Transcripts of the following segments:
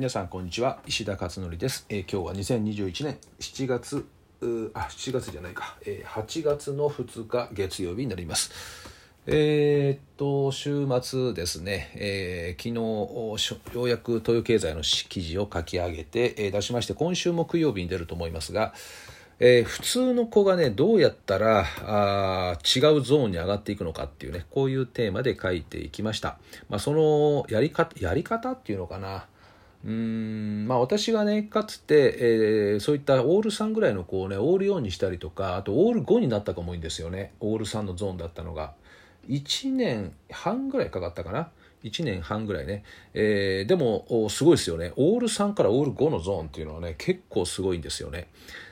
皆さんこんにちは。石田勝則です、えー、今日は2021年7月あ7月じゃないか、えー、8月の2日月曜日になります。えー、っと週末ですね、えー、昨日ようやく東洋経済の記事を書き上げて、え、出しまして今週木曜日に出ると思いますが、えー、普通の子がねどうやったらあ違うゾーンに上がっていくのかっていうねこういうテーマで書いていきました、まあ、そのやり方やり方っていうのかな。うんまあ私がねかつて、えー、そういったオール3ぐらいの子をねオール4にしたりとかあとオール5になったかもいいんですよね。オール3のゾーンだったのが。1年半ぐらいかかったかな。1年半ぐらいね、えー、でもすごいですよね。オール3からオール5のゾーンっていうのはね結構すごいんですよね。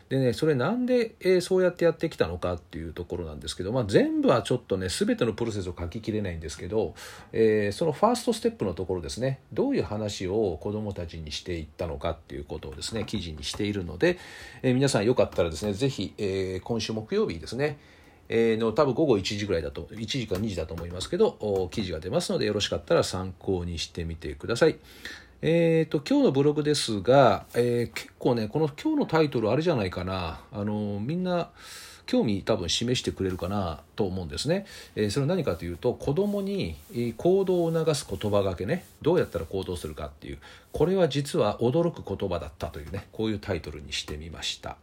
でねそれなんで、えー、そうやってやってきたのかっていうところなんですけど、まあ、全部はちょっとね全てのプロセスを書ききれないんですけど、えー、そのファーストステップのところですねどういう話を子どもたちにしていったのかっていうことをですね記事にしているので、えー、皆さんよかったらですね是非、えー、今週木曜日ですね、の多分午後1時ぐらいだと1時か2時だと思いますけど記事が出ますのでよろしかったら参考にしてみてください。えーと、今日のブログですが、えー、結構ねこの今日のタイトルあれじゃないかな。あのみんな興味多分示してくれるかなと思うんですね、えー、それは何かというと子供に行動を促す言葉がけねどうやったら行動するかっていう。これは実は驚く言葉だったというねこういうタイトルにしてみました。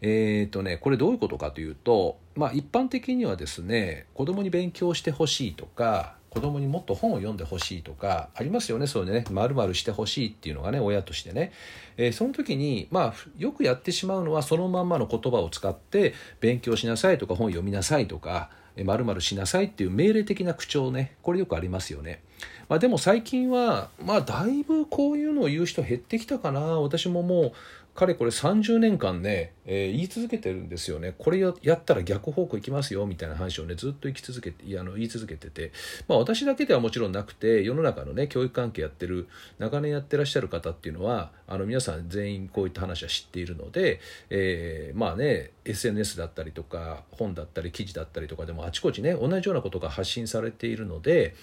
えーとね、これどういうことかというと、まあ、一般的にはですね子供に勉強してほしいとか子供にもっと本を読んでほしいとかありますよねそういうね。まるしてほしいっていうのがね親としてね、えー、その時にまあよくやってしまうのはそのまんまの言葉を使って勉強しなさいとか本読みなさいとかまるしなさいっていう命令的な口調ね。これよくありますよね、まあ、でも最近はまあだいぶこういうのを言う人減ってきたかな。私ももうかれこれ30年間ね、えー、言い続けてるんですよね。これやったら逆方向行きますよみたいな話をねずっと生き続けて言い続けてて、まあ、私だけではもちろんなくて世の中のね教育関係やってる長年やってらっしゃる方っていうのはあの皆さん全員こういった話は知っているので、えー、まあね SNS だったりとか本だったり記事だったりとかでもあちこちね同じようなことが発信されているので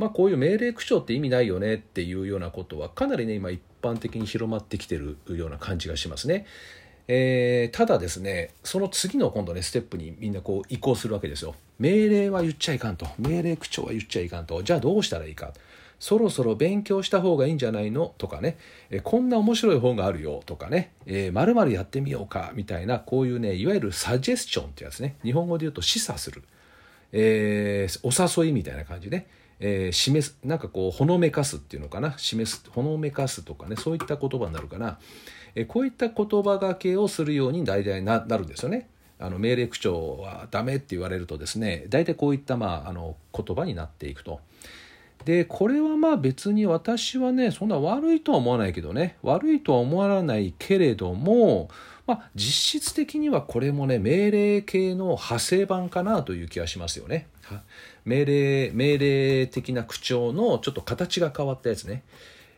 まあ、こういう命令口調って意味ないよねっていうようなことはかなりね今一般的に広まってきてるような感じがしますね。えー、ただですねその次の今度ねステップにみんなこう移行するわけですよ。命令は言っちゃいかんと。命令口調は言っちゃいかんと。じゃあどうしたらいいか。そろそろ勉強した方がいいんじゃないの？とかね、えこんな面白い本があるよ。とかね、えー、〇〇やってみようか。みたいなこういうねいわゆるサジェスチョンってやつね。日本語で言うと示唆する、えー、お誘いみたいな感じね。えー、示すなんかこうほのめかすっていうのかな？示すほのめかすとかねそういった言葉になるかな、えー、こういった言葉がけをするように大体ななるんですよね。あの命令口調はダメって言われるとですね大体こういった、まあ、あの言葉になっていくと。でこれはまあ別に私はねそんな悪いとは思わないけどね悪いとは思わないけれども、まあ、実質的にはこれもね命令系の派生版かなという気がしますよね。命令命令的な口調のちょっと形が変わったやつね。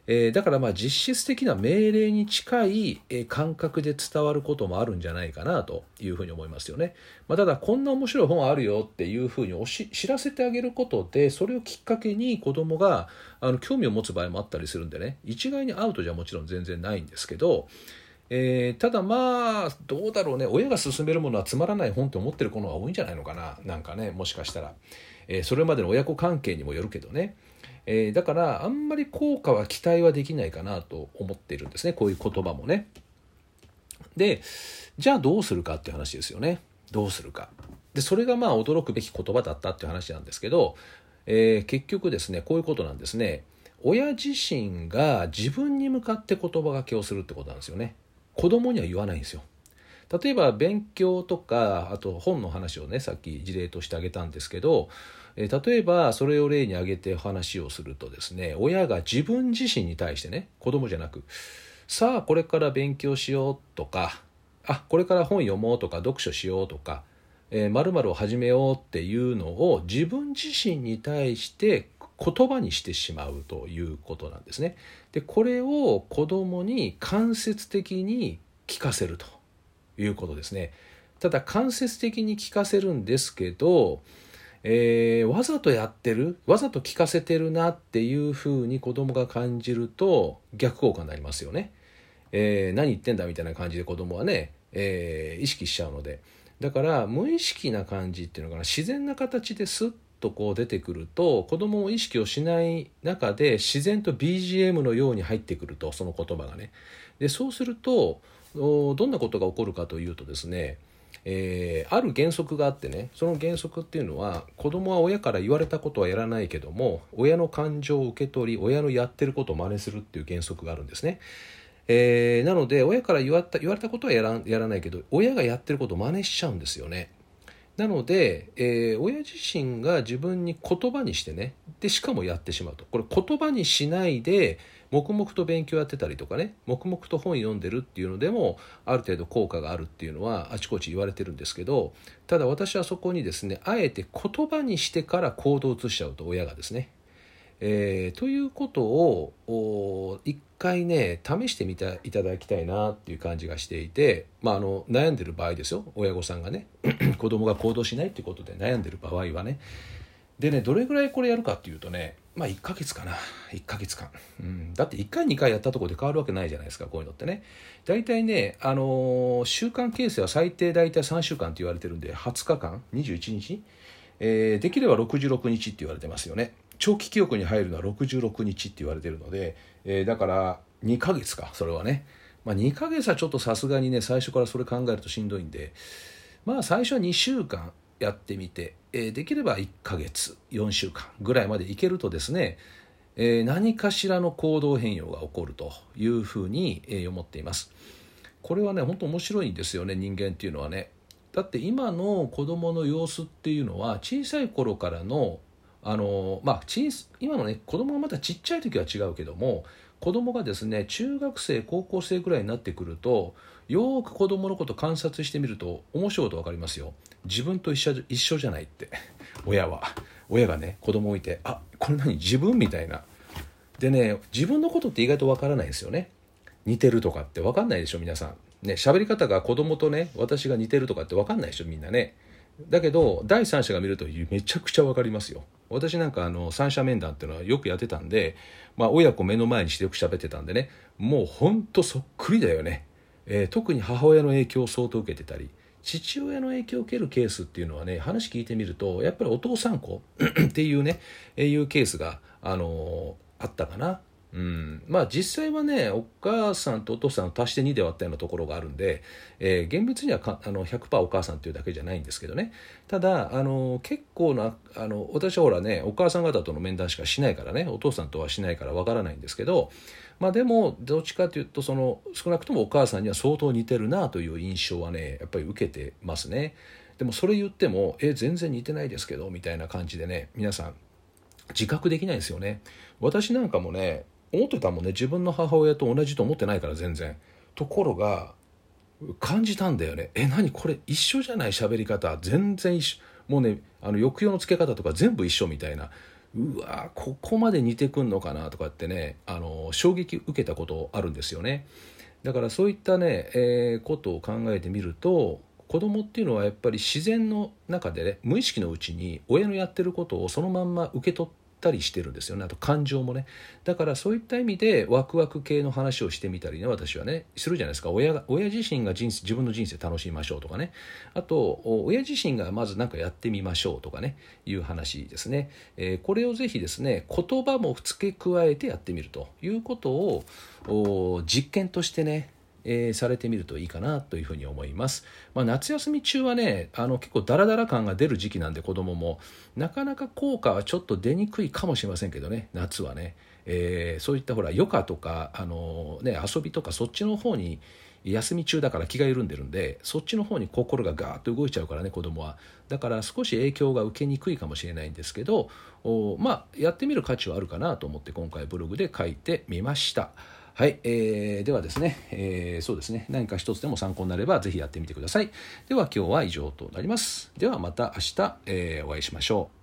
えー、だからまあ実質的な命令に近い、感覚で伝わることもあるんじゃないかなというふうに思いますよね。まあ、ただこんな面白い本あるよっていうふうにおし知らせてあげることでそれをきっかけに子供があの興味を持つ場合もあったりするんでね一概にアウトじゃもちろん全然ないんですけど、えー、ただまあどうだろうね親が勧めるものはつまらない本って思ってる子の方が多いんじゃないのかななんかねもしかしたら、えー、それまでの親子関係にもよるけどね。えー、だからあんまり効果は期待はできないかなと思っているんですねこういう言葉もね。でじゃあどうするかっていう話ですよねどうするか。でそれがまあ驚くべき言葉だったっていう話なんですけど、えー、結局ですねこういうことなんですね。親自身が自分に向かって言葉がけをするってことなんですよね。子供には言わないんですよ。例えば勉強とかあと本の話をねさっき事例としてあげたんですけどえ例えばそれを例に挙げて話をするとですね親が自分自身に対してね子供じゃなくさあこれから勉強しようとかあこれから本読もうとか読書しようとかえるを始めようっていうのを自分自身に対して言葉にしてしまうということなんですね。でこれを子供に間接的に聞かせるということですね。ただ間接的に聞かせるんですけどえー、わざとやってるわざと聞かせてるなっていうふうに子供が感じると逆効果になりますよね。えー、何言ってんだみたいな感じで子供はね、えー、意識しちゃうのでだから無意識な感じっていうのかな自然な形ですっとこう出てくると子供も意識をしない中で自然と BGM のように入ってくるとその言葉がねでそうするとどんなことが起こるかというとですねえー、ある原則があってねその原則っていうのは子供は親から言われたことはやらないけども親の感情を受け取り親のやってることを真似するっていう原則があるんですね。えー、なので親から言われたことはやらやらないけど親がやってることを真似しちゃうんですよね。なので、えー、親自身が自分に言葉にしてねでしかもやってしまうとこれ言葉にしないで黙々と勉強やってたりとかね黙々と本読んでるっていうのでもある程度効果があるっていうのはあちこち言われてるんですけどただ私はそこにですねあえて言葉にしてから行動を移しちゃうと親がですね。えー、ということを一回ね試してみていただきたいなっていう感じがしていて、まあ、あの悩んでる場合ですよ。親御さんがね 子供が行動しないっていうことで悩んでる場合はね。でねどれぐらいこれやるかっていうとねまあ1ヶ月かな。1ヶ月間、うん、だって1回2回やったとこで変わるわけないじゃないですかこういうのってね。大体ねあのー、週間形成は最低大体3週間って言われてるんで20日間？21日、えー、できれば66日って言われてますよね。長期記憶に入るのは66日って言われてるので、えー、だから2ヶ月かそれはね、まあ、2ヶ月はちょっとさすがにね最初からそれ考えるとしんどいんでまあ最初は2週間やってみて、えー、できれば1ヶ月4週間ぐらいまでいけるとですね、えー、何かしらの行動変容が起こるというふうに、えー、思っています。これはね本当面白いんですよね人間っていうのはね。だって今の子どもの様子っていうのは小さい頃からのあのまあ、今のね子供がまだちっちゃい時は違うけども子供がですね中学生高校生ぐらいになってくるとよく子供のこと観察してみると面白いこと分かりますよ。自分と一緒一緒じゃないって。親は。親がね子供をいてあこれ何自分みたいな。でね自分のことって意外と分からないですよね。似てるとかって分かんないでしょ皆さん。ね喋り方が子供とね私が似てるとかって分かんないでしょみんなね。だけど第三者が見るとめちゃくちゃ分かりますよ。私なんかあの三者面談っていうのはよくやってたんで、まあ、親子目の前にしてよく喋ってたんでねもうほんとそっくりだよね、えー、特に母親の影響を相当受けてたり父親の影響を受けるケースっていうのはね話聞いてみるとやっぱりお父さん子 っていうねいうケースが、あの、あったかな。うん、まあ実際はねお母さんとお父さんを足して2で割ったようなところがあるんで、えー、厳密にはかあの100%お母さんっていうだけじゃないんですけどね。ただあの結構なあの私はほらねお母さん方との面談しかしないからねお父さんとはしないからわからないんですけどまあでもどっちかというとその少なくともお母さんには相当似てるなという印象はねやっぱり受けてますね。でもそれ言ってもえ全然似てないですけどみたいな感じでね皆さん自覚できないですよね。私なんかもね思ってたもんね。自分の母親と同じと思ってないから全然。ところが感じたんだよね。え何？これ一緒じゃない？喋り方。全然一緒。もうねあの抑揚のつけ方とか全部一緒みたいな。うわここまで似てくんのかな？とかってねあの衝撃受けたことあるんですよね。だからそういったね、えー、ことを考えてみると子供っていうのはやっぱり自然の中でね無意識のうちに親のやってることをそのまんま受け取ってったりしてるんですよね。あと感情もね。だからそういった意味でワクワク系の話をしてみたりね私はね。するじゃないですか。親が親自身が人生自分の人生楽しみましょうとかね。あと親自身がまず何かやってみましょうとかね。いう話ですね、えー、これをぜひですね言葉も付け加えてやってみるということを実験としてねえー、されてみるといいかなというふうに思います。まあ、夏休み中はねあの結構ダラダラ感が出る時期なんで子供もなかなか効果はちょっと出にくいかもしれませんけどね夏はね、えー、そういったほら余暇とかあの、ね、遊びとかそっちの方に休み中だから気が緩んでるんでそっちの方に心がガーッと動いちゃうからね子供はだから少し影響が受けにくいかもしれないんですけどまあやってみる価値はあるかなと思って今回ブログで書いてみました。はい、えー、ではですね、えー、そうですね、何か一つでも参考になればぜひやってみてください。では今日は以上となります。ではまた明日、えー、お会いしましょう。